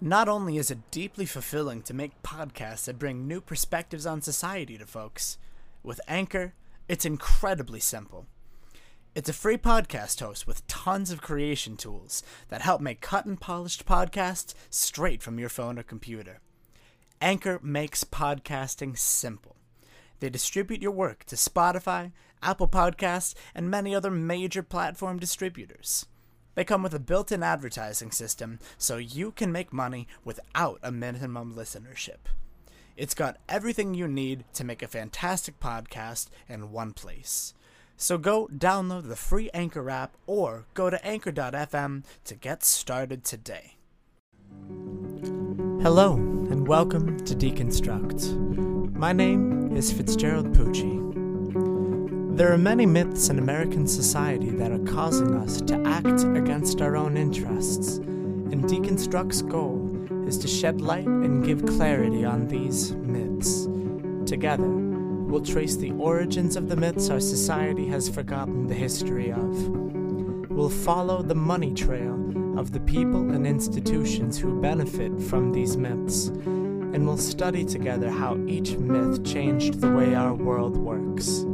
Not only is it deeply fulfilling to make podcasts that bring new perspectives on society to folks, with Anchor, it's incredibly simple. It's a free podcast host with tons of creation tools that help make cut and polished podcasts straight from your phone or computer. Anchor makes podcasting simple. They distribute your work to Spotify, Apple Podcasts, and many other major platform distributors. They come with a built in advertising system so you can make money without a minimum listenership. It's got everything you need to make a fantastic podcast in one place. So go download the free Anchor app or go to anchor.fm to get started today. Hello, and welcome to Deconstruct. My name is Fitzgerald Pucci. There are many myths in American society that are causing us to act against our own interests, and Deconstruct's goal is to shed light and give clarity on these myths. Together, we'll trace the origins of the myths our society has forgotten the history of. We'll follow the money trail of the people and institutions who benefit from these myths, and we'll study together how each myth changed the way our world works.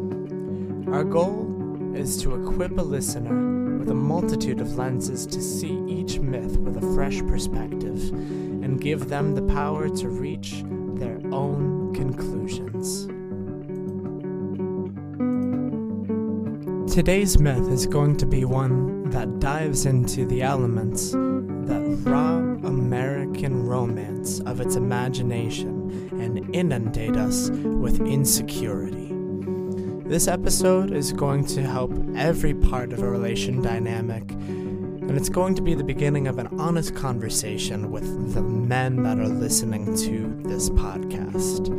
Our goal is to equip a listener with a multitude of lenses to see each myth with a fresh perspective and give them the power to reach their own conclusions. Today's myth is going to be one that dives into the elements that rob American romance of its imagination and inundate us with insecurity. This episode is going to help every part of a relation dynamic, and it's going to be the beginning of an honest conversation with the men that are listening to this podcast.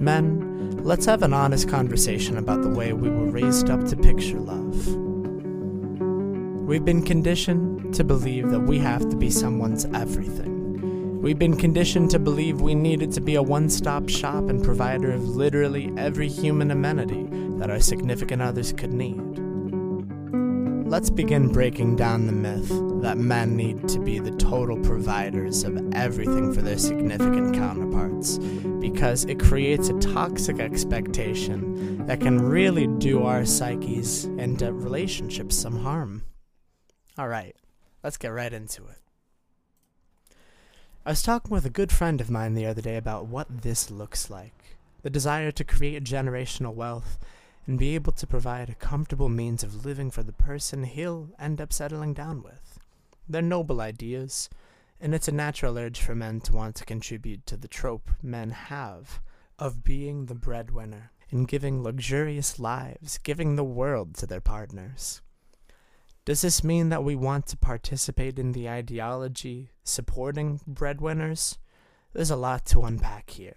Men, let's have an honest conversation about the way we were raised up to picture love. We've been conditioned to believe that we have to be someone's everything. We've been conditioned to believe we needed to be a one stop shop and provider of literally every human amenity that our significant others could need. Let's begin breaking down the myth that men need to be the total providers of everything for their significant counterparts, because it creates a toxic expectation that can really do our psyches and uh, relationships some harm. Alright, let's get right into it. I was talking with a good friend of mine the other day about what this looks like the desire to create generational wealth and be able to provide a comfortable means of living for the person he'll end up settling down with. They're noble ideas, and it's a natural urge for men to want to contribute to the trope men have of being the breadwinner and giving luxurious lives, giving the world to their partners. Does this mean that we want to participate in the ideology supporting breadwinners? There's a lot to unpack here.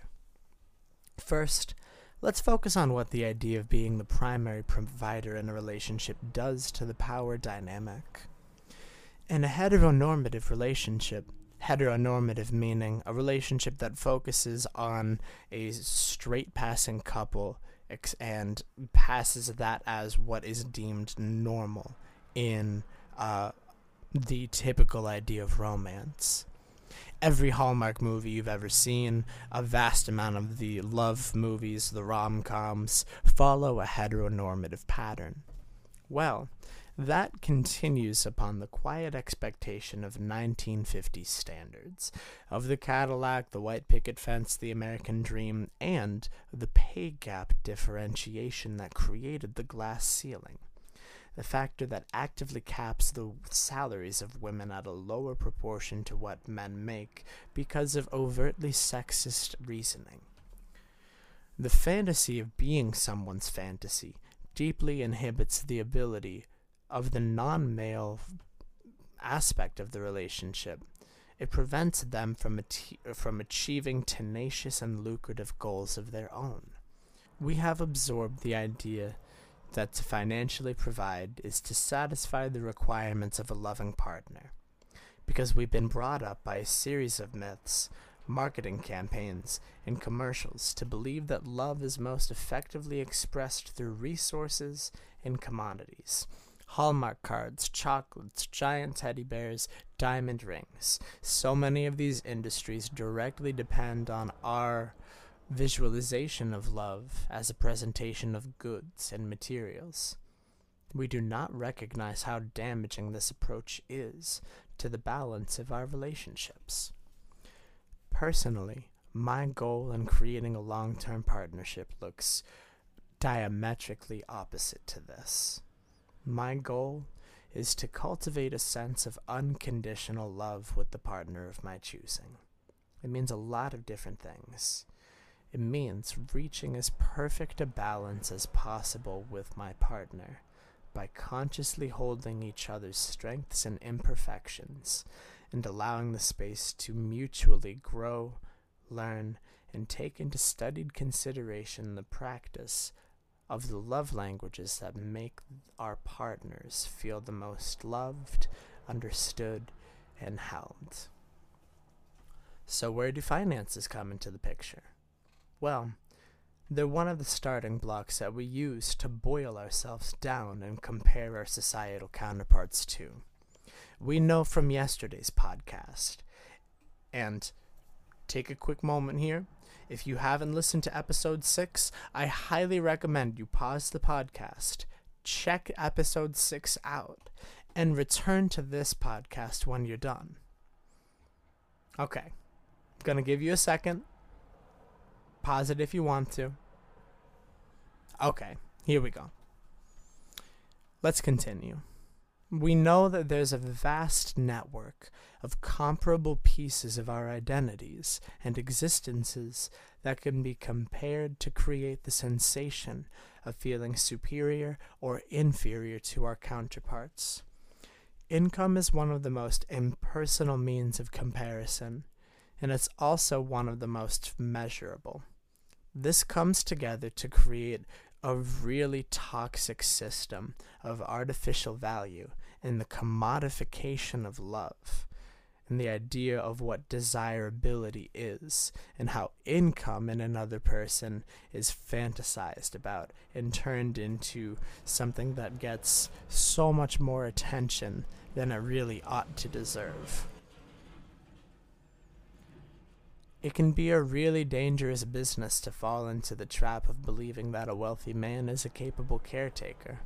First, let's focus on what the idea of being the primary provider in a relationship does to the power dynamic. In a heteronormative relationship, heteronormative meaning a relationship that focuses on a straight passing couple and passes that as what is deemed normal in uh, the typical idea of romance. Every Hallmark movie you've ever seen, a vast amount of the love movies, the rom coms, follow a heteronormative pattern. Well, that continues upon the quiet expectation of 1950s standards, of the Cadillac, the white picket fence, the American dream, and the pay gap differentiation that created the glass ceiling the factor that actively caps the salaries of women at a lower proportion to what men make because of overtly sexist reasoning. The fantasy of being someone's fantasy deeply inhibits the ability of the non male aspect of the relationship. It prevents them from, from achieving tenacious and lucrative goals of their own. We have absorbed the idea that to financially provide is to satisfy the requirements of a loving partner. Because we've been brought up by a series of myths, marketing campaigns, and commercials to believe that love is most effectively expressed through resources and commodities. Hallmark cards, chocolates, giant teddy bears, diamond rings. So many of these industries directly depend on our visualization of love as a presentation of goods and materials. We do not recognize how damaging this approach is to the balance of our relationships. Personally, my goal in creating a long term partnership looks diametrically opposite to this. My goal is to cultivate a sense of unconditional love with the partner of my choosing. It means a lot of different things. It means reaching as perfect a balance as possible with my partner by consciously holding each other's strengths and imperfections and allowing the space to mutually grow, learn, and take into studied consideration the practice of the love languages that make our partners feel the most loved, understood, and held. So, where do finances come into the picture? Well, they're one of the starting blocks that we use to boil ourselves down and compare our societal counterparts to. We know from yesterday's podcast, and take a quick moment here. If you haven't listened to episode 6, I highly recommend you pause the podcast, check episode 6 out, and return to this podcast when you're done. Okay, I'm gonna give you a second Pause it if you want to. Okay, here we go. Let's continue. We know that there's a vast network of comparable pieces of our identities and existences that can be compared to create the sensation of feeling superior or inferior to our counterparts. Income is one of the most impersonal means of comparison, and it's also one of the most measurable. This comes together to create a really toxic system of artificial value and the commodification of love and the idea of what desirability is and how income in another person is fantasized about and turned into something that gets so much more attention than it really ought to deserve. It can be a really dangerous business to fall into the trap of believing that a wealthy man is a capable caretaker.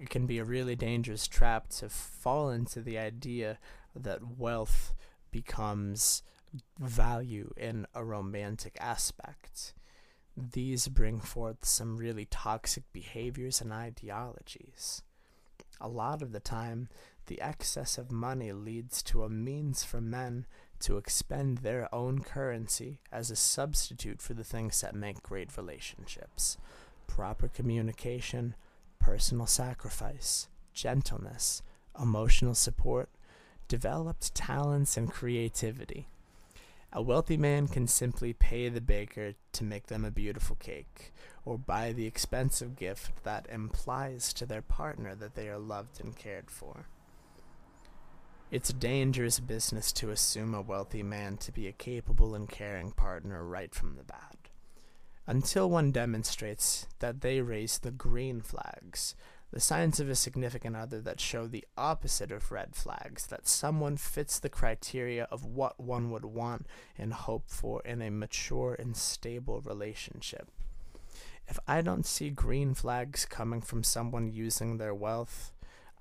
It can be a really dangerous trap to fall into the idea that wealth becomes value in a romantic aspect. These bring forth some really toxic behaviors and ideologies. A lot of the time, the excess of money leads to a means for men to expend their own currency as a substitute for the things that make great relationships proper communication, personal sacrifice, gentleness, emotional support, developed talents, and creativity. A wealthy man can simply pay the baker to make them a beautiful cake, or buy the expensive gift that implies to their partner that they are loved and cared for. It's dangerous business to assume a wealthy man to be a capable and caring partner right from the bat. Until one demonstrates that they raise the green flags, the signs of a significant other that show the opposite of red flags, that someone fits the criteria of what one would want and hope for in a mature and stable relationship. If I don't see green flags coming from someone using their wealth,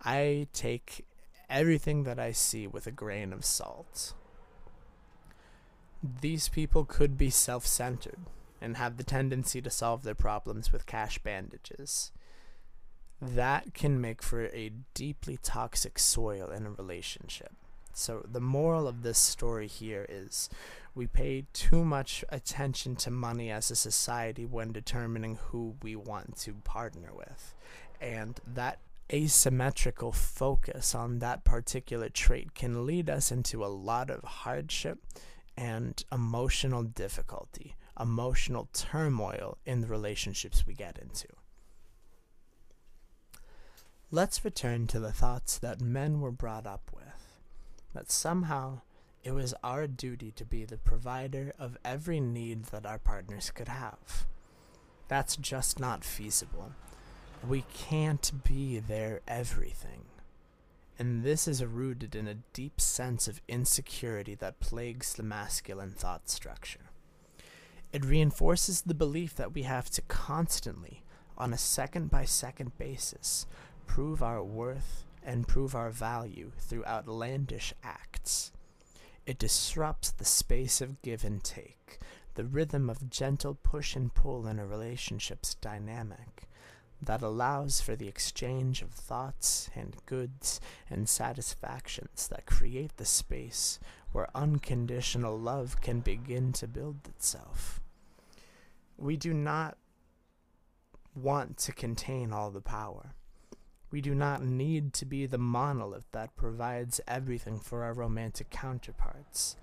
I take everything that I see with a grain of salt. These people could be self centered and have the tendency to solve their problems with cash bandages. That can make for a deeply toxic soil in a relationship. So, the moral of this story here is we pay too much attention to money as a society when determining who we want to partner with. And that asymmetrical focus on that particular trait can lead us into a lot of hardship and emotional difficulty, emotional turmoil in the relationships we get into. Let's return to the thoughts that men were brought up with that somehow it was our duty to be the provider of every need that our partners could have. That's just not feasible. We can't be their everything. And this is rooted in a deep sense of insecurity that plagues the masculine thought structure. It reinforces the belief that we have to constantly, on a second by second basis, prove our worth and prove our value through outlandish acts. It disrupts the space of give and take, the rhythm of gentle push and pull in a relationship's dynamic that allows for the exchange of thoughts and goods and satisfactions that create the space where unconditional love can begin to build itself. We do not want to contain all the power. We do not need to be the monolith that provides everything for our romantic counterparts.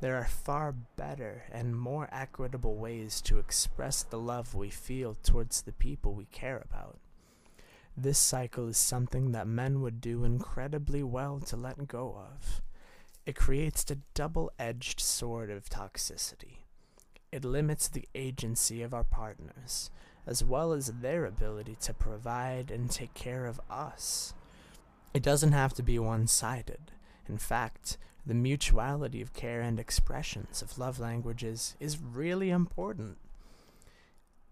There are far better and more equitable ways to express the love we feel towards the people we care about. This cycle is something that men would do incredibly well to let go of. It creates a double edged sword of toxicity. It limits the agency of our partners, as well as their ability to provide and take care of us. It doesn't have to be one sided. In fact, the mutuality of care and expressions of love languages is really important.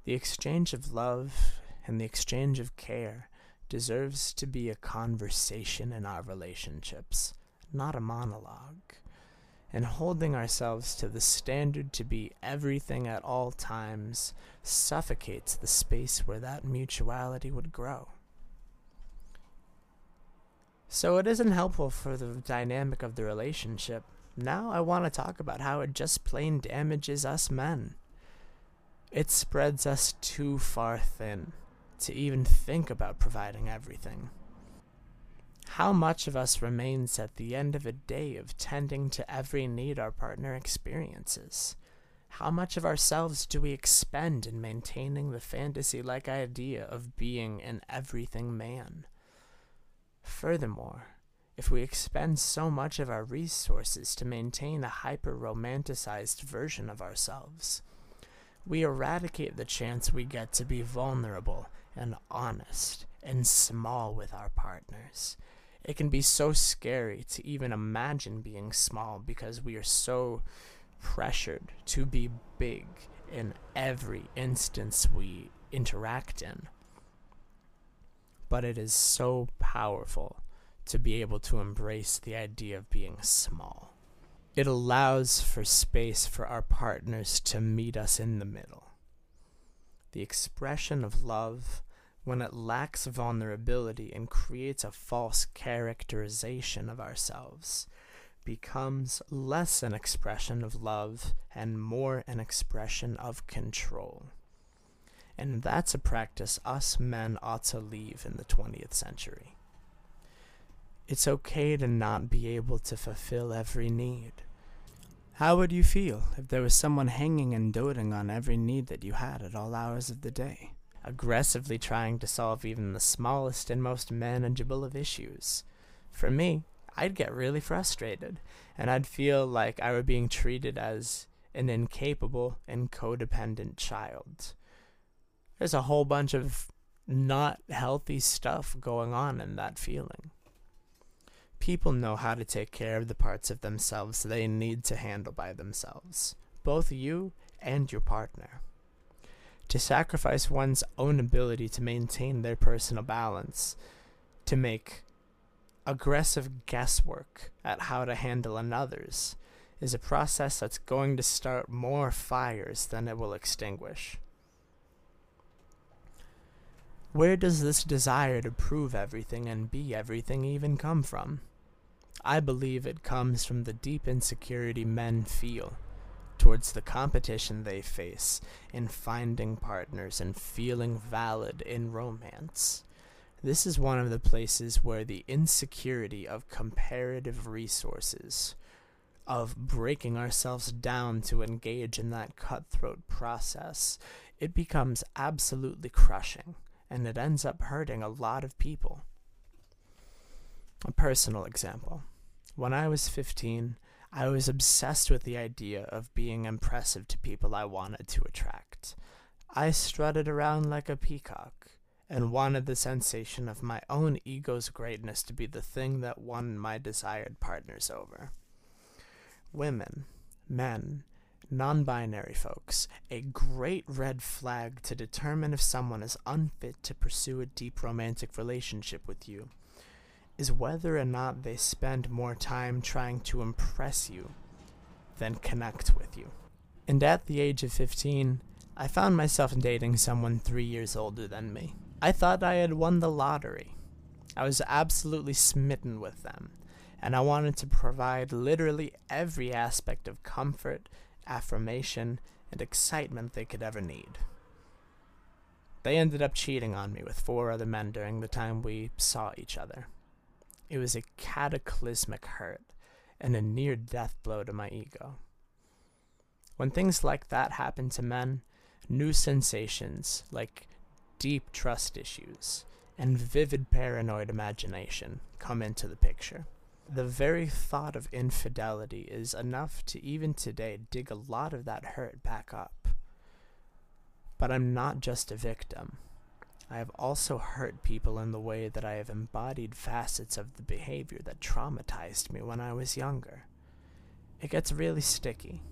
The exchange of love and the exchange of care deserves to be a conversation in our relationships, not a monologue. And holding ourselves to the standard to be everything at all times suffocates the space where that mutuality would grow. So it isn't helpful for the dynamic of the relationship. Now I want to talk about how it just plain damages us men. It spreads us too far thin to even think about providing everything. How much of us remains at the end of a day of tending to every need our partner experiences? How much of ourselves do we expend in maintaining the fantasy like idea of being an everything man? Furthermore, if we expend so much of our resources to maintain a hyper romanticized version of ourselves, we eradicate the chance we get to be vulnerable and honest and small with our partners. It can be so scary to even imagine being small because we are so pressured to be big in every instance we interact in but it is so powerful to be able to embrace the idea of being small. It allows for space for our partners to meet us in the middle. The expression of love, when it lacks vulnerability and creates a false characterization of ourselves, becomes less an expression of love and more an expression of control. And that's a practice us men ought to leave in the 20th century. It's okay to not be able to fulfill every need. How would you feel if there was someone hanging and doting on every need that you had at all hours of the day, aggressively trying to solve even the smallest and most manageable of issues? For me, I'd get really frustrated, and I'd feel like I were being treated as an incapable and codependent child there's a whole bunch of not healthy stuff going on in that feeling. People know how to take care of the parts of themselves they need to handle by themselves, both you and your partner. To sacrifice one's own ability to maintain their personal balance, to make aggressive guesswork at how to handle another's, is a process that's going to start more fires than it will extinguish. Where does this desire to prove everything and be everything even come from? I believe it comes from the deep insecurity men feel towards the competition they face in finding partners and feeling valid in romance. This is one of the places where the insecurity of comparative resources, of breaking ourselves down to engage in that cutthroat process, it becomes absolutely crushing and it ends up hurting a lot of people. A personal example. When I was 15, I was obsessed with the idea of being impressive to people I wanted to attract. I strutted around like a peacock, and wanted the sensation of my own ego's greatness to be the thing that won my desired partners over. Women, men, non binary folks, a great red flag to determine if someone is unfit to pursue a deep romantic relationship with you is whether or not they spend more time trying to impress you than connect with you. And at the age of 15, I found myself dating someone three years older than me. I thought I had won the lottery. I was absolutely smitten with them, and I wanted to provide literally every aspect of comfort, affirmation, and excitement they could ever need. They ended up cheating on me with four other men during the time we saw each other. It was a cataclysmic hurt and a near death blow to my ego. When things like that happen to men, new sensations like deep trust issues and vivid paranoid imagination come into the picture. The very thought of infidelity is enough to even today dig a lot of that hurt back up. But I'm not just a victim. I have also hurt people in the way that I have embodied facets of the behavior that traumatized me when I was younger. It gets really sticky.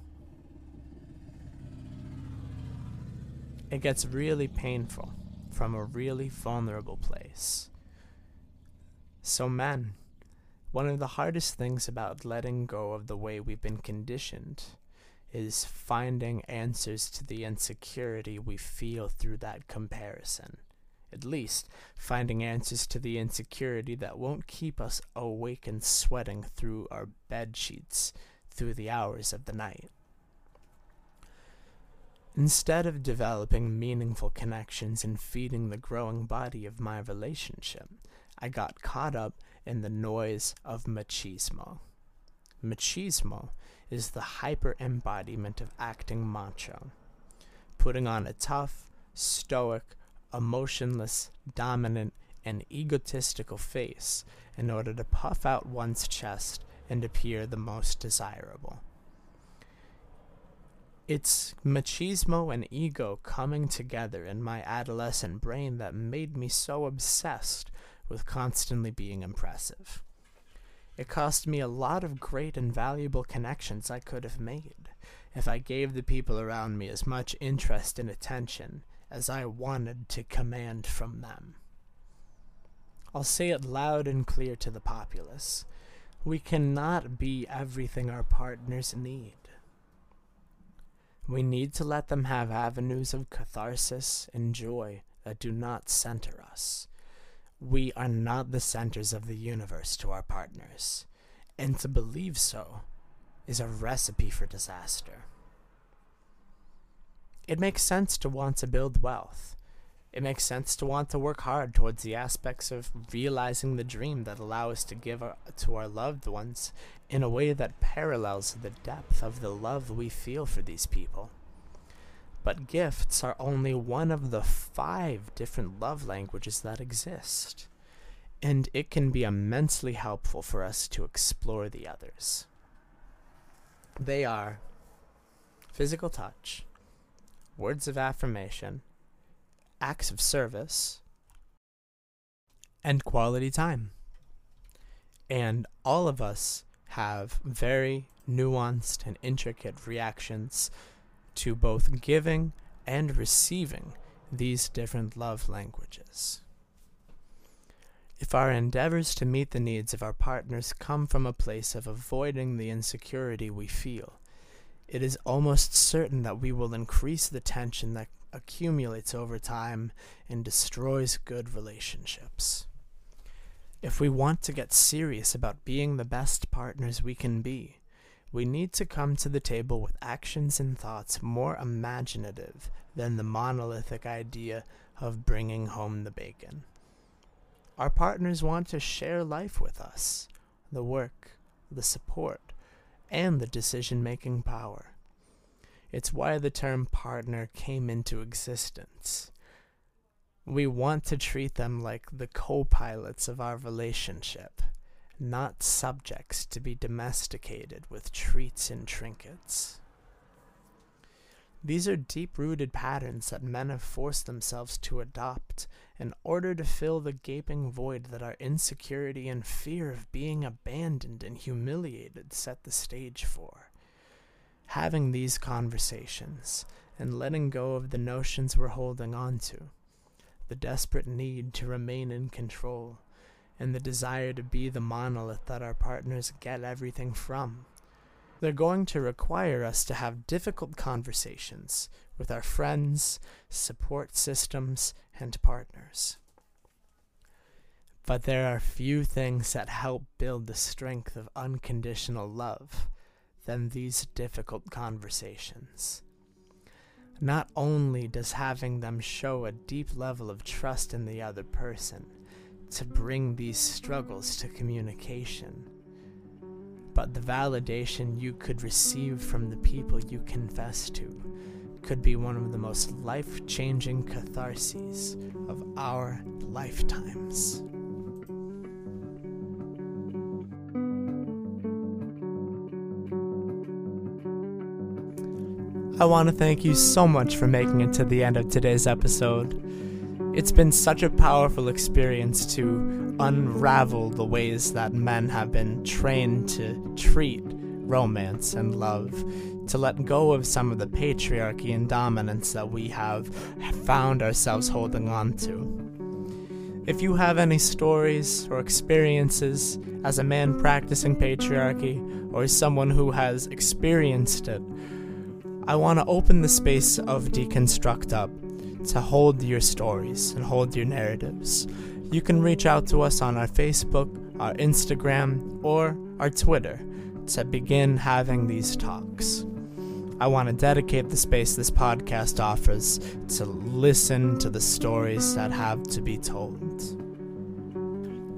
It gets really painful from a really vulnerable place. So, men, one of the hardest things about letting go of the way we've been conditioned is finding answers to the insecurity we feel through that comparison. At least, finding answers to the insecurity that won't keep us awake and sweating through our bed sheets through the hours of the night. Instead of developing meaningful connections and feeding the growing body of my relationship, I got caught up in the noise of machismo. Machismo is the hyper embodiment of acting macho, putting on a tough, stoic, emotionless, dominant, and egotistical face in order to puff out one's chest and appear the most desirable. It's machismo and ego coming together in my adolescent brain that made me so obsessed with constantly being impressive. It cost me a lot of great and valuable connections I could have made if I gave the people around me as much interest and attention as I wanted to command from them. I'll say it loud and clear to the populace. We cannot be everything our partners need. We need to let them have avenues of catharsis and joy that do not center us. We are not the centers of the universe to our partners, and to believe so is a recipe for disaster. It makes sense to want to build wealth, it makes sense to want to work hard towards the aspects of realizing the dream that allow us to give our, to our loved ones in a way that parallels the depth of the love we feel for these people. But gifts are only one of the five different love languages that exist, and it can be immensely helpful for us to explore the others. They are physical touch, words of affirmation, acts of service, and quality time. And all of us have very nuanced and intricate reactions to both giving and receiving these different love languages. If our endeavors to meet the needs of our partners come from a place of avoiding the insecurity we feel, it is almost certain that we will increase the tension that accumulates over time and destroys good relationships. If we want to get serious about being the best partners we can be, we need to come to the table with actions and thoughts more imaginative than the monolithic idea of bringing home the bacon. Our partners want to share life with us the work, the support, and the decision making power. It's why the term partner came into existence. We want to treat them like the co pilots of our relationship, not subjects to be domesticated with treats and trinkets. These are deep rooted patterns that men have forced themselves to adopt in order to fill the gaping void that our insecurity and fear of being abandoned and humiliated set the stage for. Having these conversations and letting go of the notions we're holding on to, the desperate need to remain in control, and the desire to be the monolith that our partners get everything from they're going to require us to have difficult conversations with our friends, support systems, and partners. But there are few things that help build the strength of unconditional love than these difficult conversations. Not only does having them show a deep level of trust in the other person to bring these struggles to communication, but the validation you could receive from the people you confess to could be one of the most life changing catharses of our lifetimes. I want to thank you so much for making it to the end of today's episode. It's been such a powerful experience to unravel the ways that men have been trained to treat romance and love, to let go of some of the patriarchy and dominance that we have found ourselves holding on to. If you have any stories or experiences as a man practicing patriarchy or someone who has experienced it, I want to open the space of Deconstruct Up to hold your stories and hold your narratives. You can reach out to us on our Facebook, our Instagram, or our Twitter to begin having these talks. I want to dedicate the space this podcast offers to listen to the stories that have to be told.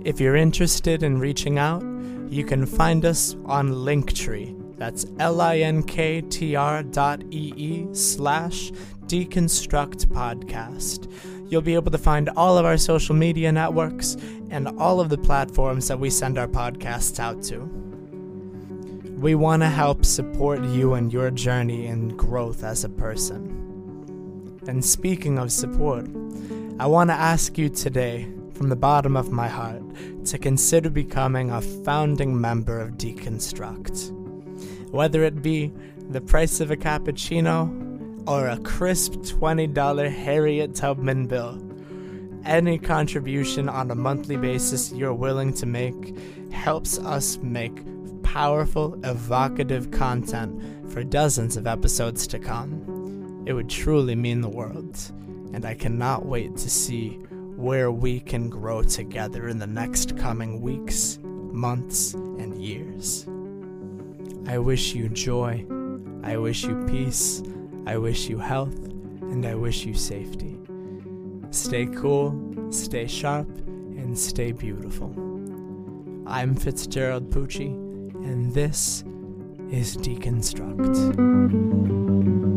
If you're interested in reaching out, you can find us on Linktree. That's L-I-N-K-T-R dot E-E slash Deconstruct Podcast. You'll be able to find all of our social media networks and all of the platforms that we send our podcasts out to. We want to help support you and your journey and growth as a person. And speaking of support, I want to ask you today, from the bottom of my heart, to consider becoming a founding member of Deconstruct. Whether it be the price of a cappuccino or a crisp $20 Harriet Tubman bill. Any contribution on a monthly basis you're willing to make helps us make powerful, evocative content for dozens of episodes to come. It would truly mean the world, and I cannot wait to see where we can grow together in the next coming weeks, months, and years. I wish you joy. I wish you peace. I wish you health and I wish you safety. Stay cool, stay sharp, and stay beautiful. I'm Fitzgerald Pucci, and this is Deconstruct.